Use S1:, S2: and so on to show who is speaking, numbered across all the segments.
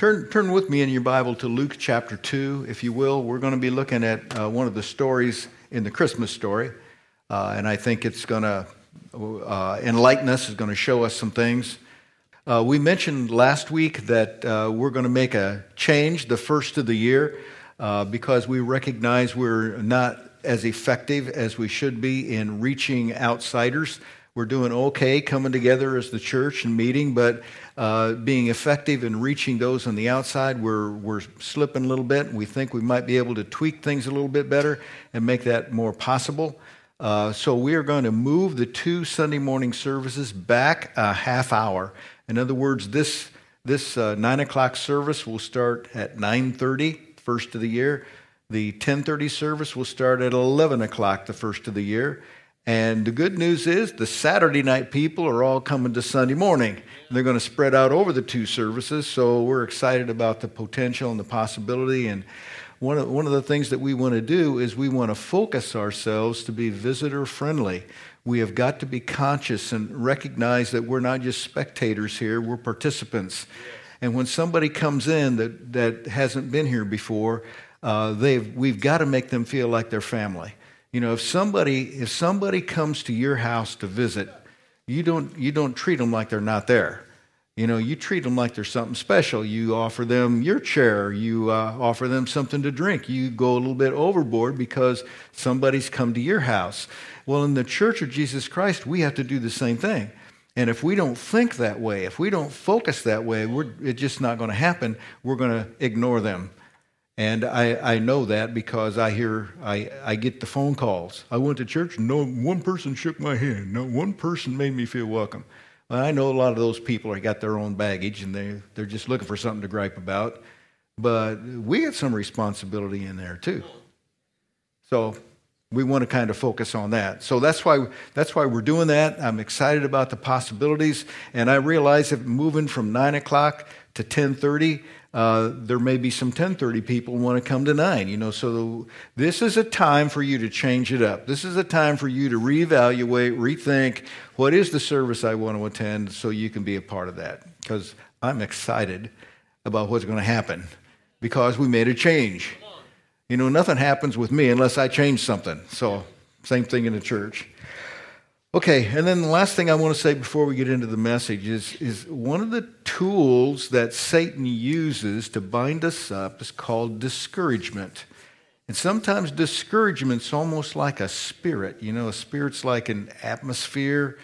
S1: Turn, turn with me in your Bible to Luke chapter 2, if you will. We're going to be looking at uh, one of the stories in the Christmas story. Uh, and I think it's going to uh, enlighten us, it's going to show us some things. Uh, we mentioned last week that uh, we're going to make a change the first of the year uh, because we recognize we're not as effective as we should be in reaching outsiders. We're doing okay coming together as the church and meeting, but uh, being effective in reaching those on the outside, we're, we're slipping a little bit. And we think we might be able to tweak things a little bit better and make that more possible. Uh, so we are going to move the two Sunday morning services back a half hour. In other words, this, this uh, 9 o'clock service will start at 9.30, first of the year. The 1030 service will start at 11 o'clock the first of the year. And the good news is the Saturday night people are all coming to Sunday morning. They're going to spread out over the two services. So we're excited about the potential and the possibility. And one of, one of the things that we want to do is we want to focus ourselves to be visitor friendly. We have got to be conscious and recognize that we're not just spectators here, we're participants. And when somebody comes in that, that hasn't been here before, uh, they've, we've got to make them feel like they're family. You know, if somebody, if somebody comes to your house to visit, you don't, you don't treat them like they're not there. You know, you treat them like they're something special. You offer them your chair. You uh, offer them something to drink. You go a little bit overboard because somebody's come to your house. Well, in the Church of Jesus Christ, we have to do the same thing. And if we don't think that way, if we don't focus that way, it's just not going to happen. We're going to ignore them. And I, I know that because I hear, I, I get the phone calls. I went to church, no one person shook my hand, no one person made me feel welcome. Well, I know a lot of those people have got their own baggage and they, they're just looking for something to gripe about. But we got some responsibility in there too. So we want to kind of focus on that. So that's why that's why we're doing that. I'm excited about the possibilities, and I realize that moving from nine o'clock to ten thirty, uh, there may be some 1030 people want to come to 9 you know so this is a time for you to change it up. This is a time for you to reevaluate rethink what is the service i want to attend so you can be a part of that. Because i'm excited about what's going to happen because we made a change. You know nothing happens with me unless i change something. So same thing in the church Okay, and then the last thing I want to say before we get into the message is, is one of the tools that Satan uses to bind us up is called discouragement. And sometimes discouragement's almost like a spirit. You know, a spirit's like an atmosphere,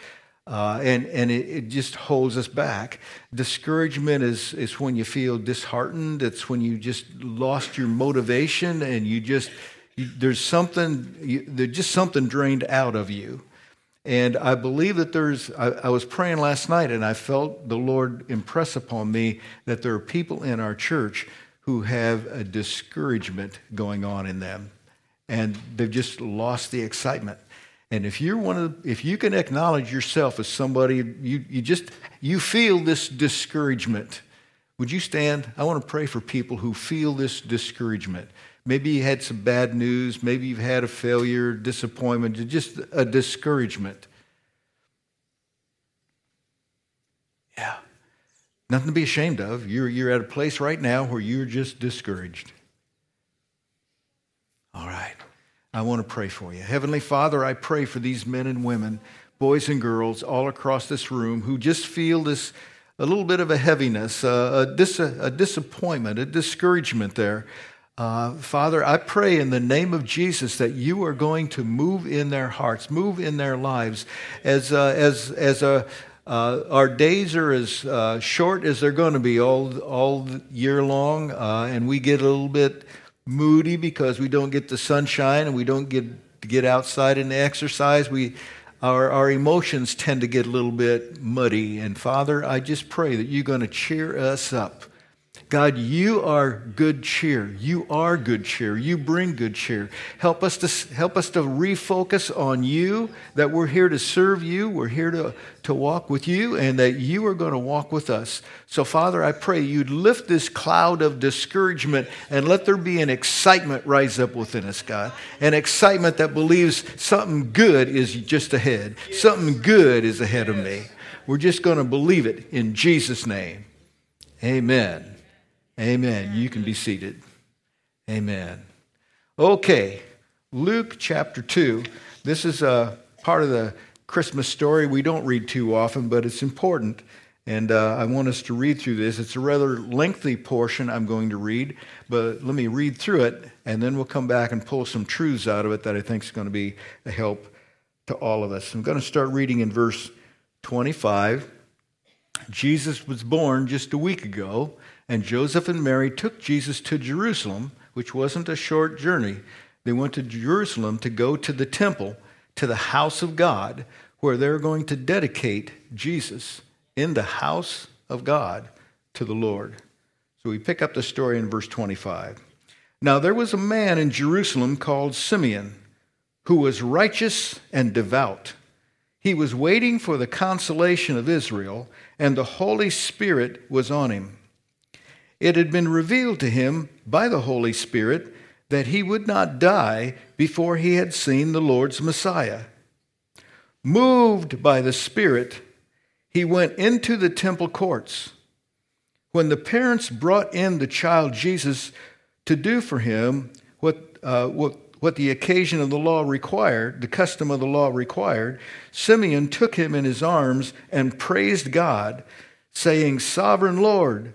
S1: uh, and, and it, it, just holds us back. Discouragement is, is when you feel disheartened, it's when you just lost your motivation and you just, you, there's something, you, there's just something drained out of you. And I believe that there's, I, I, was praying last night and I felt the Lord impress upon me that there are people in our church who have a discouragement going on in them. And they've just lost the excitement. And if you're one of, the, if you can acknowledge yourself as somebody, you, you just, you feel this discouragement. Would you stand? I want to pray for people who feel this discouragement. Maybe you had some bad news. Maybe you've had a failure, disappointment, just a discouragement. Yeah. Nothing to be ashamed of. You're, you're at a place right now where you're just discouraged. All right. I want to pray for you. Heavenly Father, I pray for these men and women, boys and girls all across this room who just feel this a little bit of a heaviness, uh, a, dis- a disappointment, a discouragement there. Uh, Father, I pray in the name of Jesus that you are going to move in their hearts, move in their lives, as uh, as as a. Uh, our days are as uh, short as they're going to be all all year long, uh, and we get a little bit moody because we don't get the sunshine and we don't get get outside and exercise. We our, our emotions tend to get a little bit muddy. And Father, I just pray that you're going to cheer us up God, you are good cheer. You are good cheer. You bring good cheer. Help us to help us to refocus on you, that we're here to serve you, we're here to, to walk with you, and that you are going to walk with us. So, Father, I pray you'd lift this cloud of discouragement and let there be an excitement rise up within us, God. An excitement that believes something good is just ahead. Something good is ahead of me. We're just going to believe it in Jesus' name. Amen. Amen. You can be seated. Amen. Okay, Luke chapter 2. This is a part of the Christmas story we don't read too often, but it's important. And uh, I want us to read through this. It's a rather lengthy portion I'm going to read, but let me read through it, and then we'll come back and pull some truths out of it that I think is going to be a help to all of us. I'm going to start reading in verse 25. Jesus was born just a week ago, and Joseph and Mary took Jesus to Jerusalem, which wasn't a short journey. They went to Jerusalem to go to the temple, to the house of God, where they're going to dedicate Jesus in the house of God to the Lord. So we pick up the story in verse 25. Now there was a man in Jerusalem called Simeon, who was righteous and devout. He was waiting for the consolation of Israel, and the Holy Spirit was on him. It had been revealed to him by the Holy Spirit that he would not die before he had seen the Lord's Messiah. Moved by the Spirit, he went into the temple courts. When the parents brought in the child Jesus to do for him what, uh, what, what the occasion of the law required, the custom of the law required, Simeon took him in his arms and praised God, saying, Sovereign Lord,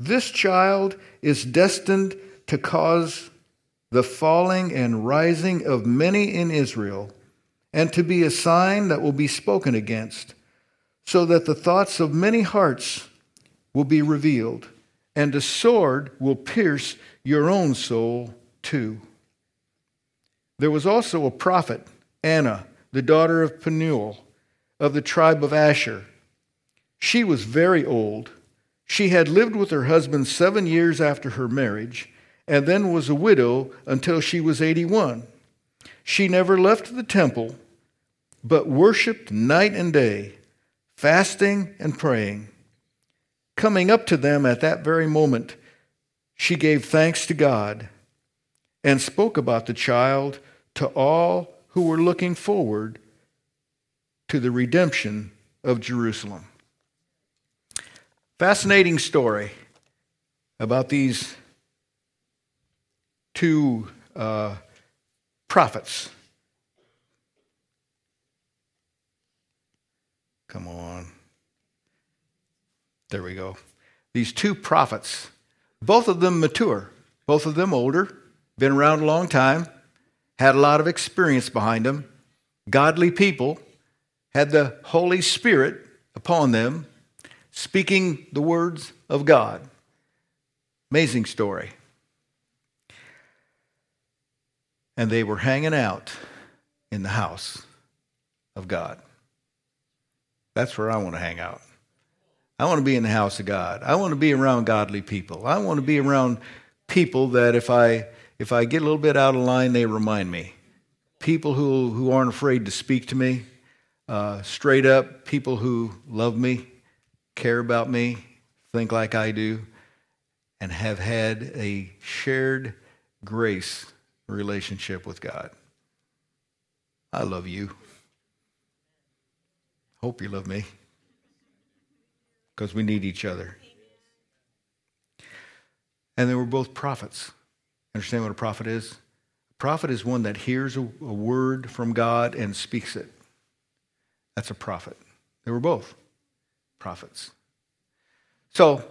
S1: This child is destined to cause the falling and rising of many in Israel, and to be a sign that will be spoken against, so that the thoughts of many hearts will be revealed, and a sword will pierce your own soul too. There was also a prophet, Anna, the daughter of Penuel, of the tribe of Asher. She was very old she had lived with her husband seven years after her marriage and then was a widow until she was 81. She never left the temple, but worshiped night and day, fasting and praying. Coming up to them at that very moment, she gave thanks to God and spoke about the child to all who were looking forward to the redemption of Jerusalem. Fascinating story about these two uh, prophets. Come on. There we go. These two prophets, both of them mature, both of them older, been around a long time, had a lot of experience behind them, godly people, had the Holy Spirit upon them, speaking the words of God. Amazing story. And they were hanging out in the house of God. That's where I want to hang out. I want to be in the house of God. I want to be around godly people. I want to be around people that if I if I get a little bit out of line, they remind me. People who, who aren't afraid to speak to me, uh, straight up, people who love me, care about me, think like I do, and have had a shared grace relationship with God. I love you. Hope you love me because we need each other. And they were both prophets. Understand what a prophet is? A prophet is one that hears a, a word from God and speaks it. That's a prophet. They were both prophets. So,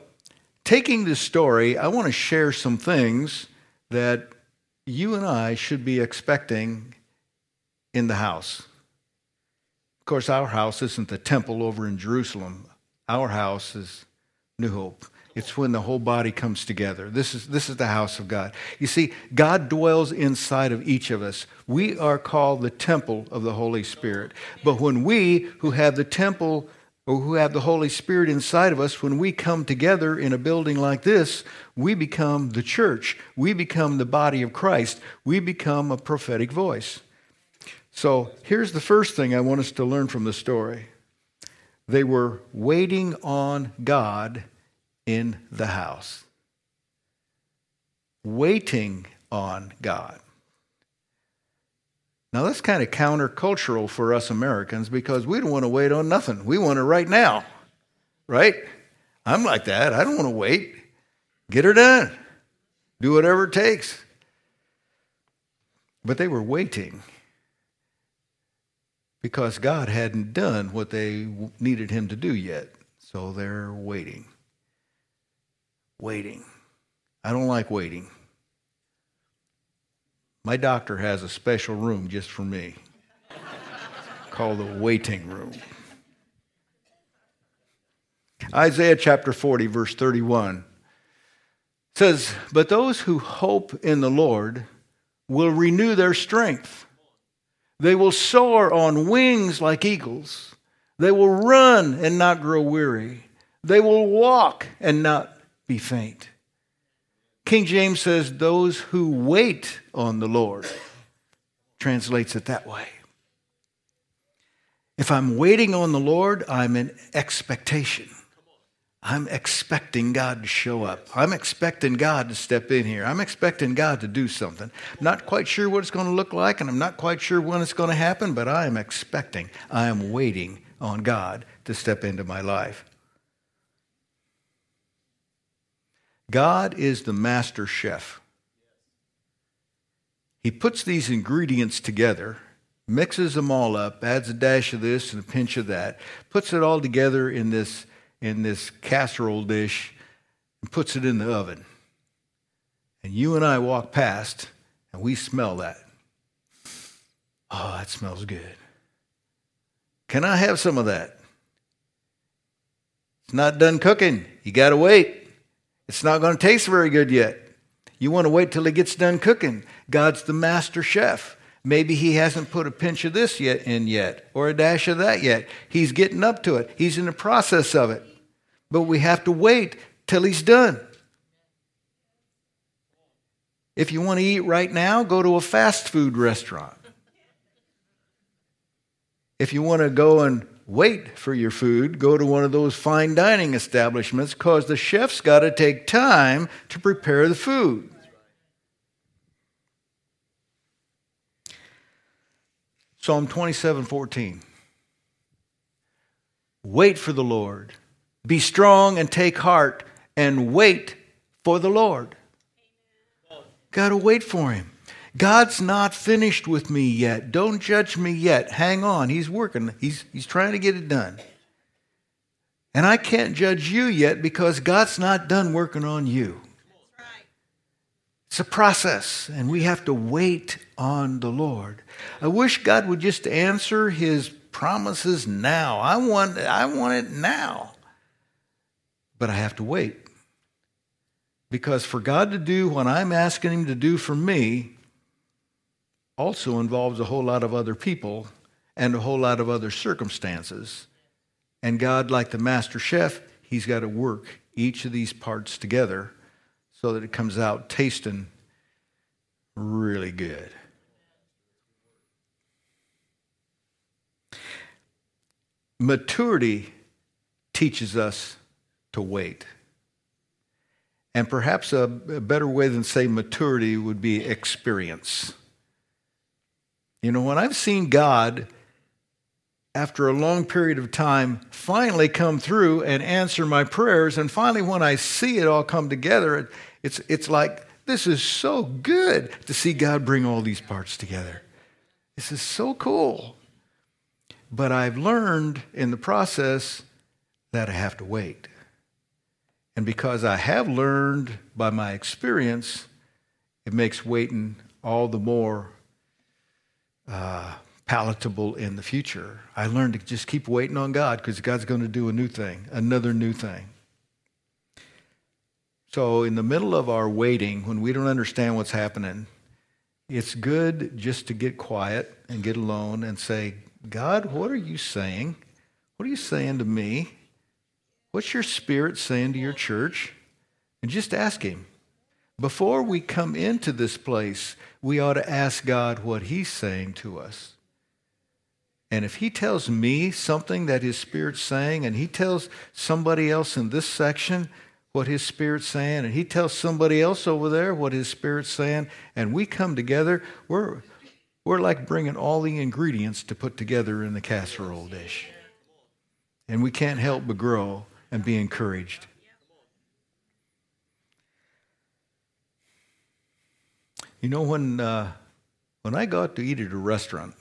S1: taking this story, I want to share some things that you and I should be expecting in the house. Of course, our house isn't the temple over in Jerusalem. Our house is New Hope. It's when the whole body comes together. This is, this is the house of God. You see, God dwells inside of each of us. We are called the temple of the Holy Spirit. But when we, who have the temple or who have the Holy Spirit inside of us, when we come together in a building like this, we become the church. We become the body of Christ. We become a prophetic voice. So here's the first thing I want us to learn from the story they were waiting on God in the house. Waiting on God. Now, that's kind of countercultural for us Americans because we don't want to wait on nothing. We want it right now, right? I'm like that. I don't want to wait. Get her done. Do whatever it takes. But they were waiting because God hadn't done what they needed him to do yet. So they're waiting. Waiting. I don't like waiting. My doctor has a special room just for me called the waiting room. Isaiah chapter 40, verse 31 says, But those who hope in the Lord will renew their strength. They will soar on wings like eagles. They will run and not grow weary. They will walk and not be faint. King James says, Those who wait on the Lord, translates it that way. If I'm waiting on the Lord, I'm in expectation. I'm expecting God to show up. I'm expecting God to step in here. I'm expecting God to do something. I'm not quite sure what it's going to look like, and I'm not quite sure when it's going to happen, but I am expecting. I am waiting on God to step into my life. God is the master chef. He puts these ingredients together, mixes them all up, adds a dash of this and a pinch of that, puts it all together in this in this casserole dish and puts it in the oven. And you and I walk past and we smell that. Oh, that smells good. Can I have some of that? It's not done cooking. You got to wait. It's not going to taste very good yet. You want to wait till it gets done cooking. God's the master chef. Maybe he hasn't put a pinch of this yet in yet or a dash of that yet. He's getting up to it. He's in the process of it but we have to wait till he's done. If you want to eat right now, go to a fast food restaurant. If you want to go and wait for your food, go to one of those fine dining establishments because the chef's got to take time to prepare the food. Psalm 27 14. Wait for the Lord. Be strong and take heart and wait for the Lord. Got to wait for him. God's not finished with me yet. Don't judge me yet. Hang on. He's working. He's, he's trying to get it done. And I can't judge you yet because God's not done working on you. It's a process, and we have to wait on the Lord. I wish God would just answer his promises now. I want, I want it now. But I have to wait. Because for God to do what I'm asking Him to do for me also involves a whole lot of other people and a whole lot of other circumstances. And God, like the master chef, He's got to work each of these parts together so that it comes out tasting really good. Maturity teaches us to wait. And perhaps a, better way than say maturity would be experience. You know, when I've seen God after a long period of time finally come through and answer my prayers, and finally when I see it all come together, it's, it's like this is so good to see God bring all these parts together. This is so cool. But I've learned in the process that I have to wait. And because I have learned by my experience, it makes waiting all the more uh, palatable in the future. I learned to just keep waiting on God because God's going to do a new thing, another new thing. So, in the middle of our waiting, when we don't understand what's happening, it's good just to get quiet and get alone and say, God, what are you saying? What are you saying to me? What's your spirit saying to your church? And just ask Him. Before we come into this place, we ought to ask God what He's saying to us. And if He tells me something that His Spirit's saying, and He tells somebody else in this section what His Spirit's saying, and He tells somebody else over there what His Spirit's saying, and we come together, we're, we're like bringing all the ingredients to put together in the casserole dish. And we can't help but grow and be encouraged. You know, when, uh, when I go out to eat at a restaurant,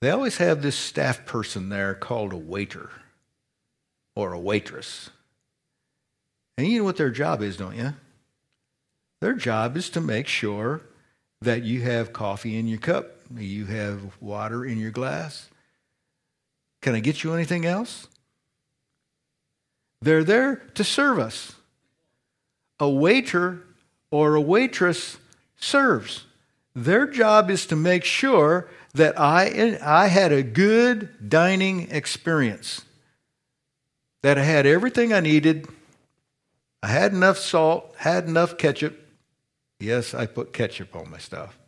S1: they always have this staff person there called a waiter or a waitress. And you know what their job is, don't you? Their job is to make sure that you have coffee in your cup, you have water in your glass. Can I get you anything else? They're there to serve us. A waiter or a waitress serves. Their job is to make sure that I, I had a good dining experience, that I had everything I needed. I had enough salt, had enough ketchup. Yes, I put ketchup on my stuff.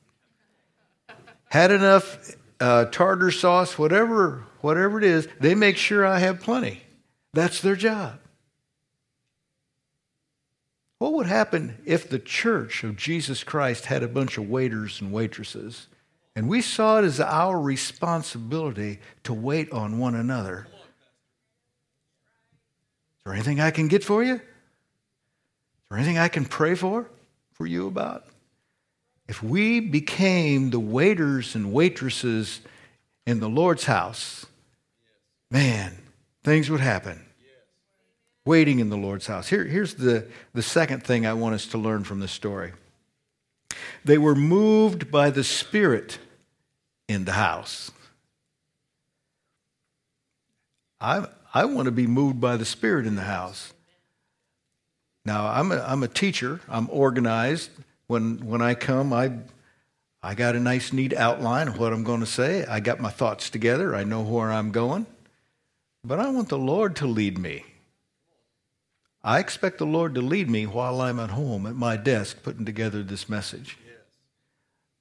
S1: Had enough uh, tartar sauce, whatever, whatever it is. They make sure I have plenty. That's their job. What would happen if the church of Jesus Christ had a bunch of waiters and waitresses? And we saw it as our responsibility to wait on one another. Is there anything I can get for you? Is there anything I can pray for, for you about? If we became the waiters and waitresses in the Lord's house, man, things would happen waiting in the Lord's house. Here, here's the, the second thing I want us to learn from this story they were moved by the Spirit in the house. I, I want to be moved by the Spirit in the house. Now, I'm a, I'm a teacher, I'm organized. When, when I come, I, I got a nice, neat outline of what I'm going to say. I got my thoughts together, I know where I'm going. But I want the Lord to lead me. I expect the Lord to lead me while I'm at home at my desk putting together this message. Yes.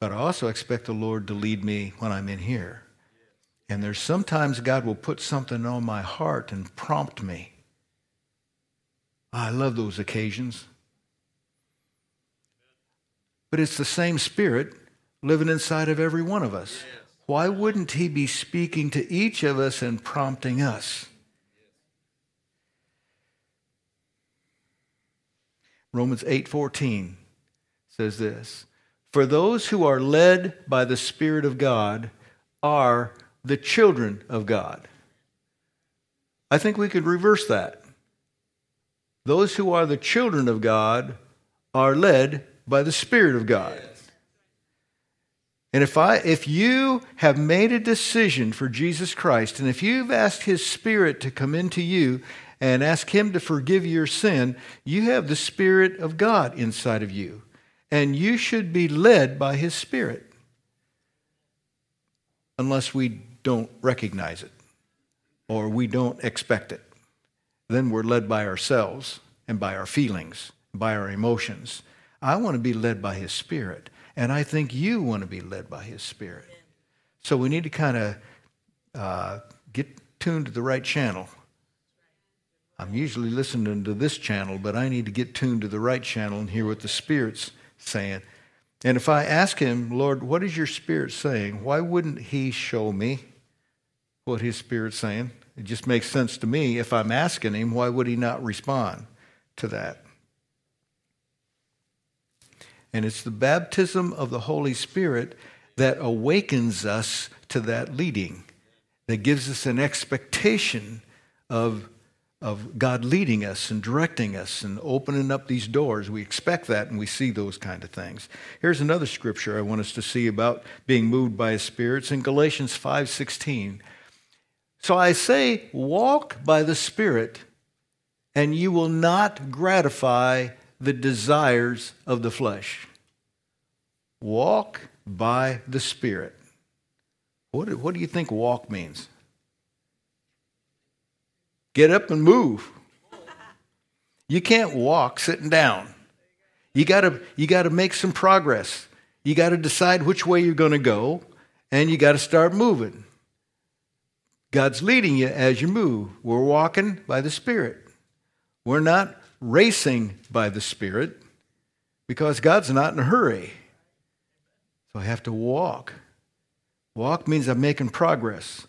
S1: But I also expect the Lord to lead me when I'm in here. Yes. And there's sometimes God will put something on my heart and prompt me. I love those occasions. But it's the same Spirit living inside of every one of us. Yes. Why wouldn't He be speaking to each of us and prompting us? Romans 8:14 says this, "For those who are led by the Spirit of God are the children of God." I think we could reverse that. Those who are the children of God are led by the Spirit of God. And if I if you have made a decision for Jesus Christ and if you've asked his spirit to come into you and ask Him to forgive your sin, you have the Spirit of God inside of you. And you should be led by His Spirit. Unless we don't recognize it or we don't expect it. Then we're led by ourselves and by our feelings, by our emotions. I want to be led by His Spirit. And I think you want to be led by His Spirit. So we need to kind of uh, get tuned to the right channel I'm usually listening to this channel, but I need to get tuned to the right channel and hear what the Spirit's saying. And if I ask Him, Lord, what is your Spirit saying? Why wouldn't He show me what His Spirit's saying? It just makes sense to me. If I'm asking Him, why would He not respond to that? And it's the baptism of the Holy Spirit that awakens us to that leading, that gives us an expectation of of God leading us and directing us and opening up these doors. We expect that and we see those kind of things. Here's another scripture I want us to see about being moved by his spirit. It's in Galatians 5:16. So I say, walk by the Spirit, and you will not gratify the desires of the flesh. Walk by the Spirit. What, what do you think walk means? Get up and move. You can't walk sitting down. You gotta, you gotta make some progress. You gotta decide which way you're gonna go, and you gotta start moving. God's leading you as you move. We're walking by the Spirit. We're not racing by the Spirit because God's not in a hurry. So I have to walk. Walk means I'm making progress.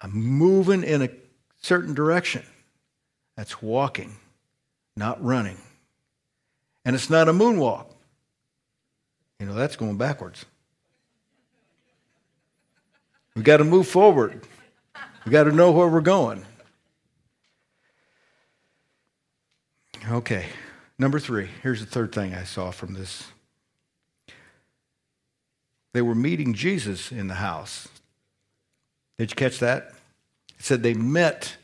S1: I'm moving in a certain direction. That's walking, not running. And it's not a moonwalk. You know, that's going backwards. We've got to move forward. We've got to know where we're going. Okay, number three. Here's the third thing I saw from this. They were meeting Jesus in the house. Did you catch that? It said they met.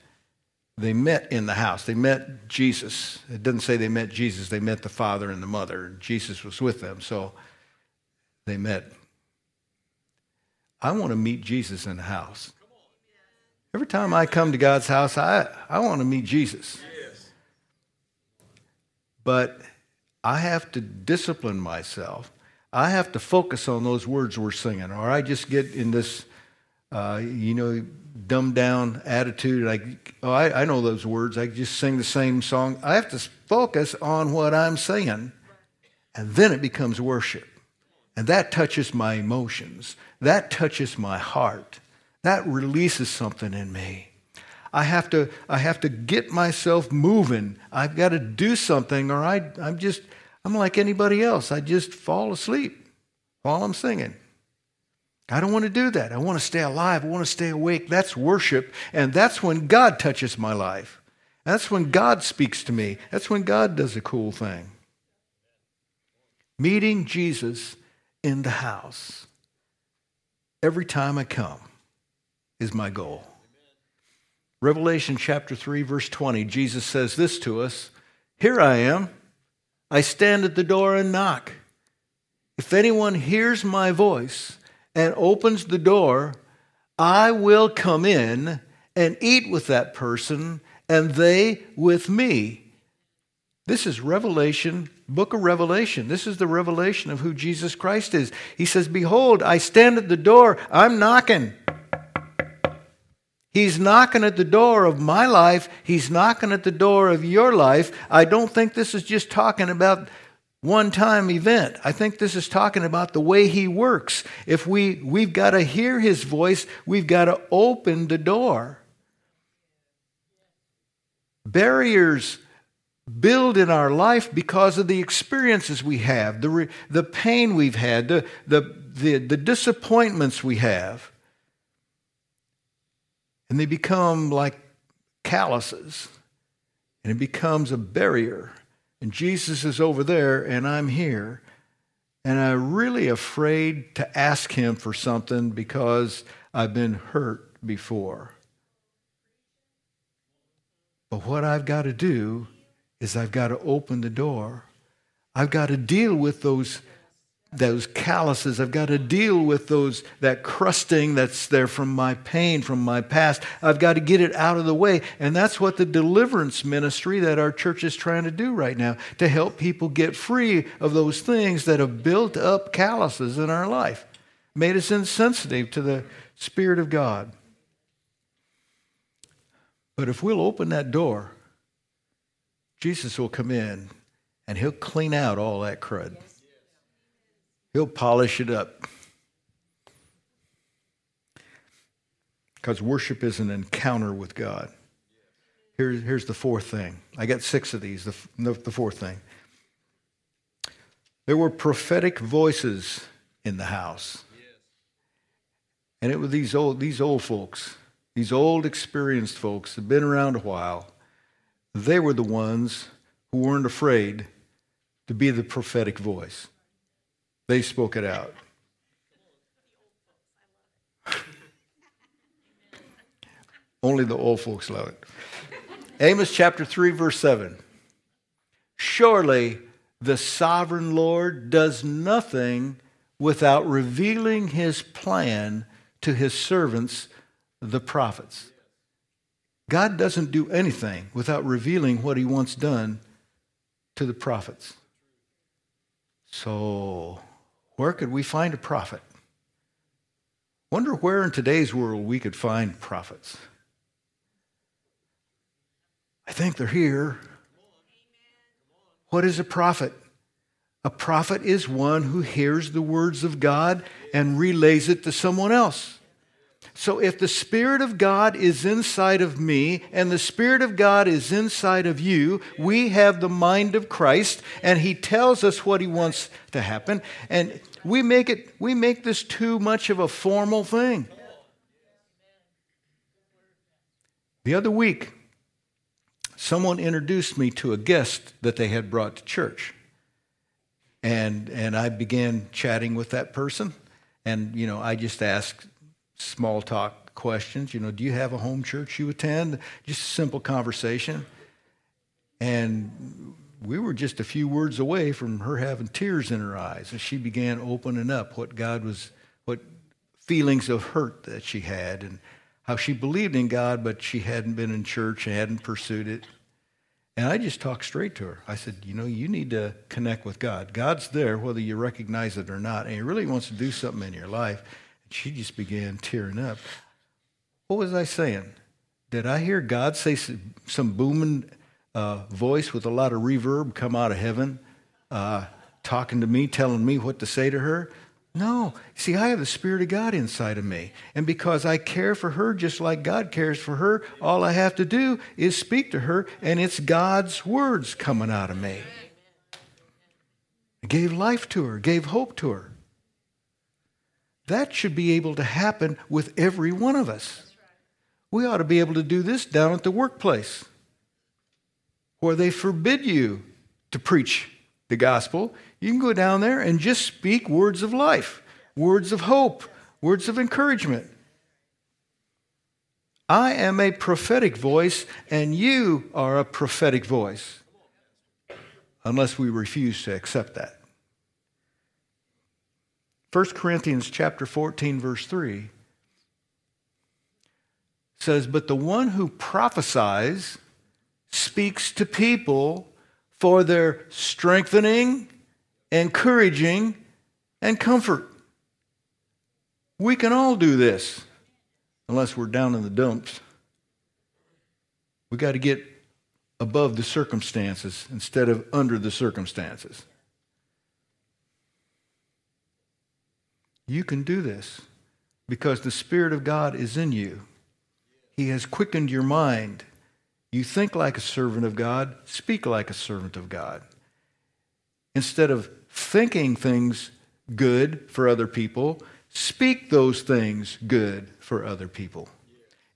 S1: They met in the house. They met Jesus. It doesn't say they met Jesus. They met the father and the mother. Jesus was with them, so they met. I want to meet Jesus in the house. Every time I come to God's house, I, I want to meet Jesus. But I have to discipline myself. I have to focus on those words we're singing, or I just get in this, uh, you know, dumbed down attitude. Like, oh, I, I know those words. I just sing the same song. I have to focus on what I'm saying, and then it becomes worship. And that touches my emotions. That touches my heart. That releases something in me. I have to, I have to get myself moving. I've got to do something, or I, I'm just, I'm like anybody else. I just fall asleep while I'm singing. I don't want to do that. I want to stay alive. I want to stay awake. That's worship. And that's when God touches my life. That's when God speaks to me. That's when God does a cool thing. Meeting Jesus in the house every time I come is my goal. Revelation chapter 3, verse 20, Jesus says this to us Here I am. I stand at the door and knock. If anyone hears my voice and opens the door, I will come in and eat with that person and they with me. This is Revelation, book of Revelation. This is the revelation of who Jesus Christ is. He says, Behold, I stand at the door, I'm knocking. He's knocking at the door of my life. He's knocking at the door of your life. I don't think this is just talking about one time event. I think this is talking about the way he works. If we we've got to hear his voice, we've got to open the door. Barriers build in our life because of the experiences we have, the, the pain we've had, the, the, the, the disappointments we have and they become like calluses, and it becomes a barrier. And Jesus is over there, and I'm here. And I'm really afraid to ask him for something because I've been hurt before. But what I've got to do is I've got to open the door. I've got to deal with those those calluses. I've got to deal with those that crusting that's there from my pain, from my past. I've got to get it out of the way. And that's what the deliverance ministry that our church is trying to do right now to help people get free of those things that have built up calluses in our life, made us insensitive to the Spirit of God. But if we'll open that door, Jesus will come in and he'll clean out all that crud. He'll polish it up. Because worship is an encounter with God. Here's, here's the fourth thing. I got six of these. The, the fourth thing. There were prophetic voices in the house. And it was these old, these old folks, these old experienced folks that had been around a while. They were the ones who weren't afraid to be the prophetic voice. They spoke it out. Only the old folks love it. Amos chapter 3, verse 7. Surely the sovereign Lord does nothing without revealing his plan to his servants, the prophets. God doesn't do anything without revealing what he wants done to the prophets. So, where could we find a prophet? Wonder where in today's world we could find prophets. I think they're here. What is a prophet? A prophet is one who hears the words of God and relays it to someone else. So if the Spirit of God is inside of me and the Spirit of God is inside of you, we have the mind of Christ and He tells us what He wants to happen. And we make it, we make this too much of a formal thing. The other week, someone introduced me to a guest that they had brought to church. And, and I began chatting with that person. And, you know, I just asked small talk questions. You know, do you have a home church you attend? Just a simple conversation. And we were just a few words away from her having tears in her eyes as she began opening up what God was, what feelings of hurt that she had, and how she believed in God, but she hadn't been in church and hadn't pursued it. And I just talked straight to her. I said, You know, you need to connect with God. God's there, whether you recognize it or not, and He really wants to do something in your life. And she just began tearing up. What was I saying? Did I hear God say some booming uh, voice with a lot of reverb come out of heaven, uh, talking to me, telling me what to say to her? No. See, I have the Spirit of God inside of me. And because I care for her just like God cares for her, all I have to do is speak to her, and it's God's words coming out of me. I gave life to her, gave hope to her. That should be able to happen with every one of us. We ought to be able to do this down at the workplace where they forbid you to preach the gospel. You can go down there and just speak words of life, words of hope, words of encouragement. I am a prophetic voice, and you are a prophetic voice, unless we refuse to accept that. 1 Corinthians chapter 14 verse 3 says, "But the one who prophesies speaks to people for their strengthening, encouraging, and comfort." We can all do this unless we're down in the dumps. We got to get above the circumstances instead of under the circumstances. You can do this because the Spirit of God is in you. He has quickened your mind. You think like a servant of God, speak like a servant of God. Instead of thinking things good for other people, speak those things good for other people.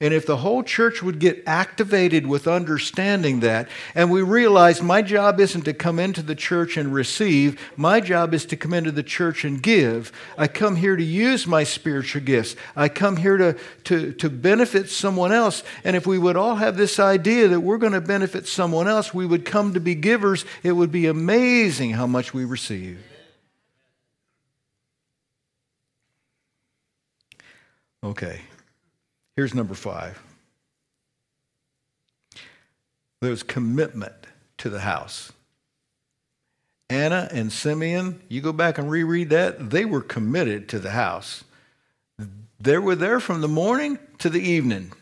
S1: And if the whole church would get activated with understanding that, and we realize my job isn't to come into the church and receive, my job is to come into the church and give. I come here to use my spiritual gifts. I come here to, to, to benefit someone else. And if we would all have this idea that we're going to benefit someone else, we would come to be givers. It would be amazing how much we receive. Okay. Here's number five there's commitment to the house. Anna and Simeon, you go back and reread that, they were committed to the house. They were there from the morning to the evening.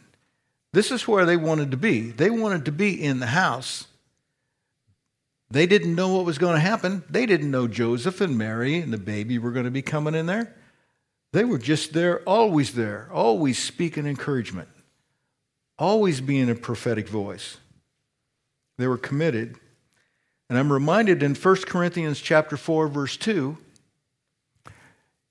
S1: This is where they wanted to be. They wanted to be in the house. They didn't know what was going to happen. They didn't know Joseph and Mary and the baby were going to be coming in there. They were just there, always there, always speaking encouragement, always being a prophetic voice. They were committed. And I'm reminded in 1 Corinthians chapter 4 verse 2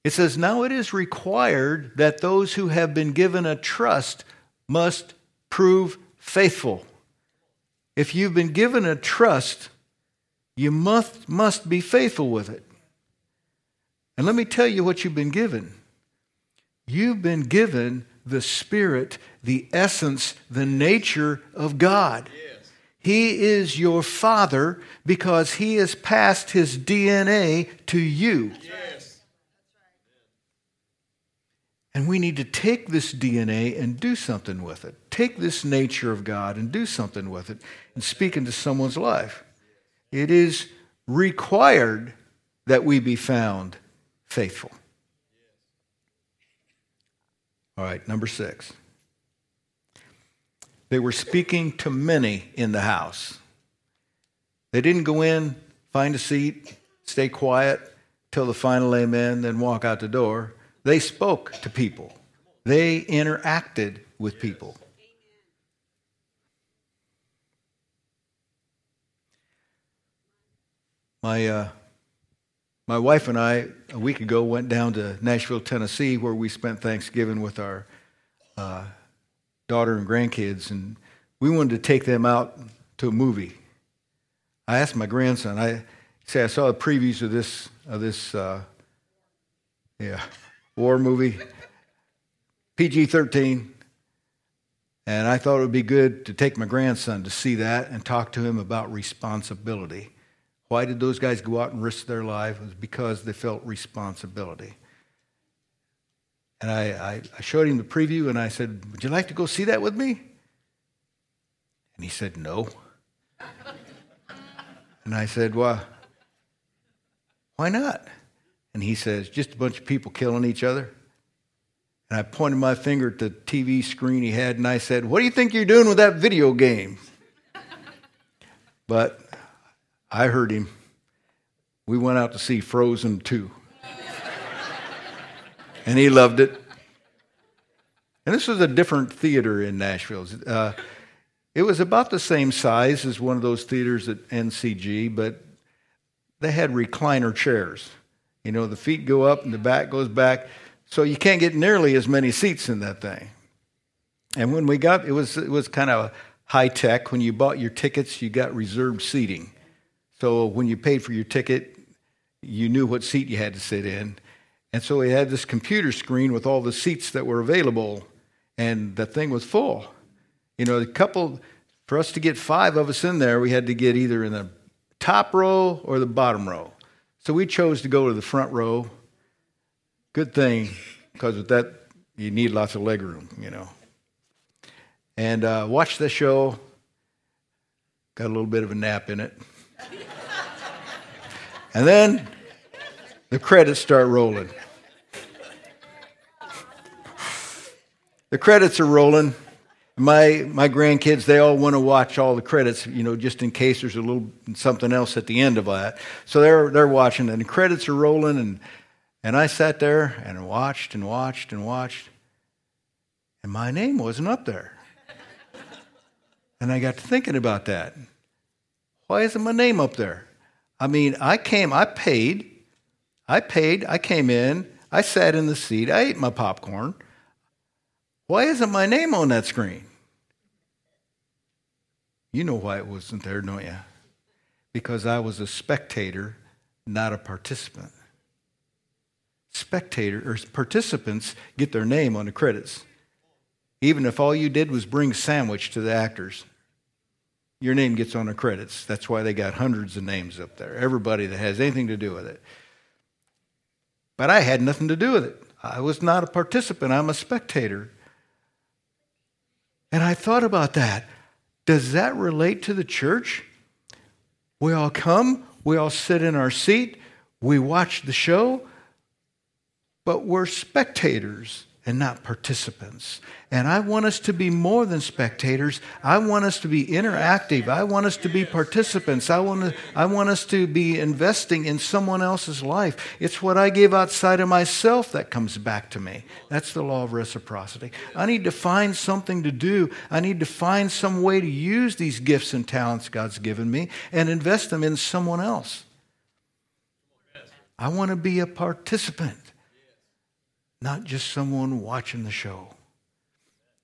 S1: it says now it is required that those who have been given a trust must prove faithful. If you've been given a trust, you must must be faithful with it. And let me tell you what you've been given. You've been given the Spirit, the essence, the nature of God. Yes. He is your Father because He has passed His DNA to you. Yes. And we need to take this DNA and do something with it. Take this nature of God and do something with it and speak into someone's life. It is required that we be found faithful. All right, number six. They were speaking to many in the house. They didn't go in, find a seat, stay quiet till the final amen, then walk out the door. They spoke to people, they interacted with people. My, uh, my wife and I, a week ago, went down to Nashville, Tennessee, where we spent Thanksgiving with our uh, daughter and grandkids, and we wanted to take them out to a movie. I asked my grandson. I say I saw the previews of this of this uh, yeah war movie, PG thirteen, and I thought it would be good to take my grandson to see that and talk to him about responsibility. Why did those guys go out and risk their life? It was because they felt responsibility. And I, I, showed him the preview and I said, Would you like to go see that with me? And he said, No. and I said, Well, why not? And he says, Just a bunch of people killing each other. And I pointed my finger at the TV screen he had and I said, What do you think you're doing with that video game? but I heard him. We went out to see Frozen 2 and he loved it. And this was a different theater in Nashville. Uh, it was about the same size as one of those theaters at NCG, but they had recliner chairs. You know, the feet go up and the back goes back, so you can't get nearly as many seats in that thing. And when we got, it was it was kind of high tech. When you bought your tickets, you got reserved seating. So when you paid for your ticket, you knew what seat you had to sit in. And so he had this computer screen with all the seats that were available, and the thing was full. You know, a couple, for us to get five of us in there, we had to get either in the top row or the bottom row. So we chose to go to the front row. Good thing, because with that, you need lots of leg room, you know. And uh, watched the show, got a little bit of a nap in it. And then the credits start rolling. The credits are rolling. My, my grandkids, they all want to watch all the credits, you know, just in case there's a little something else at the end of that. So they're, they're watching, and the credits are rolling, and, and I sat there and watched and watched and watched, and my name wasn't up there. and I got to thinking about that. Why isn't my name up there? I mean, I came, I paid, I paid, I came in, I sat in the seat, I ate my popcorn. Why isn't my name on that screen? You know why it wasn't there, don't you? Because I was a spectator, not a participant. Spectator or participants get their name on the credits. Even if all you did was bring sandwich to the actors, your name gets on the credits. That's why they got hundreds of names up there. Everybody that has anything to do with it. But I had nothing to do with it. I was not a participant, I'm a spectator. And I thought about that. Does that relate to the church? We all come, we all sit in our seat, we watch the show, but we're spectators and not participants. And I want us to be more than spectators. I want us to be interactive. I want us to be participants. I want, to, I want us to be investing in someone else's life. It's what I give outside of myself that comes back to me. That's the law of reciprocity. I need to find something to do. I need to find some way to use these gifts and talents God's given me and invest them in someone else. I want to be a participant not just someone watching the show.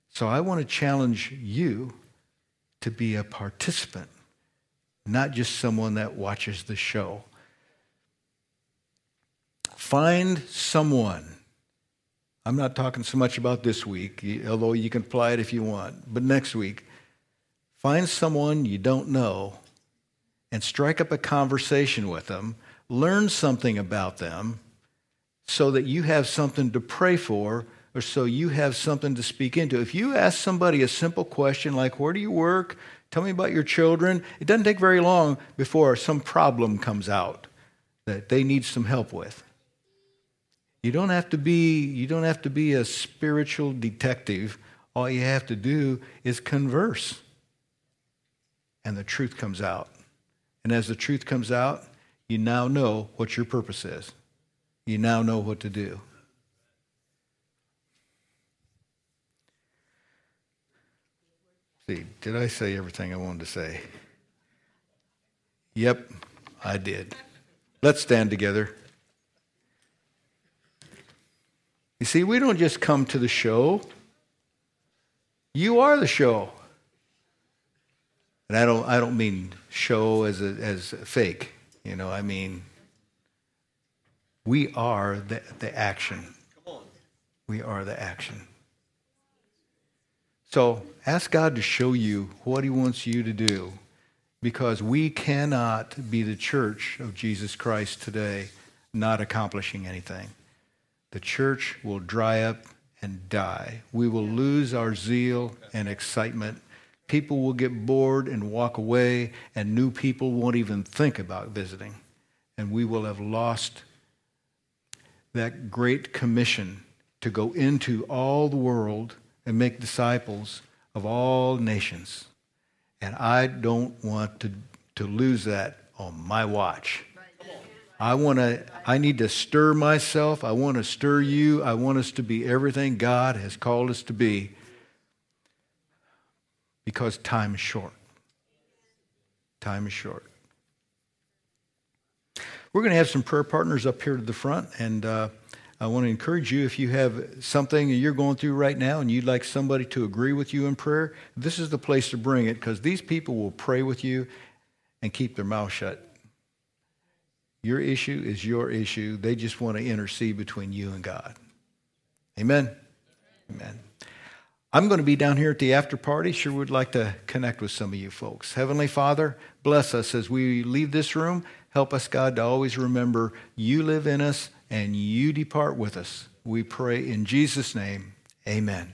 S1: So I want to challenge you to be a participant, not just someone that watches the show. Find someone. I'm not talking so much about this week, although you can apply it if you want. But next week, find someone you don't know and strike up a conversation with them, learn something about them, so that you have something to pray for or so you have something to speak into. If you ask somebody a simple question like, Where do you work? Tell me about your children. It doesn't take very long before some problem comes out that they need some help with. You don't have to be, you don't have to be a spiritual detective. All you have to do is converse. And the truth comes out. And as the truth comes out, you now know what your purpose is. You now know what to do. See, did I say everything I wanted to say? Yep, I did. Let's stand together. You see, we don't just come to the show. You are the show. And I don't, I don't mean show as, a, as a fake. You know, I mean, we are the, the action. We are the action. So ask God to show you what He wants you to do because we cannot be the church of Jesus Christ today not accomplishing anything the church will dry up and die. We will lose our zeal and excitement. People will get bored and walk away, and new people won't even think about visiting. And we will have lost that great commission to go into all the world and make disciples of all nations. And I don't want to, to lose that on my watch. I want to I need to stir myself. I want to stir you. I want us to be everything God has called us to be because time is short. Time is short. We're going to have some prayer partners up here to the front, and uh, I want to encourage you if you have something you're going through right now and you'd like somebody to agree with you in prayer, this is the place to bring it because these people will pray with you and keep their mouth shut. Your issue is your issue. They just want to intercede between you and God. Amen? Amen. I'm going to be down here at the after party. Sure would like to connect with some of you folks. Heavenly Father, bless us as we leave this room. Help us, God, to always remember you live in us and you depart with us. We pray in Jesus' name. Amen.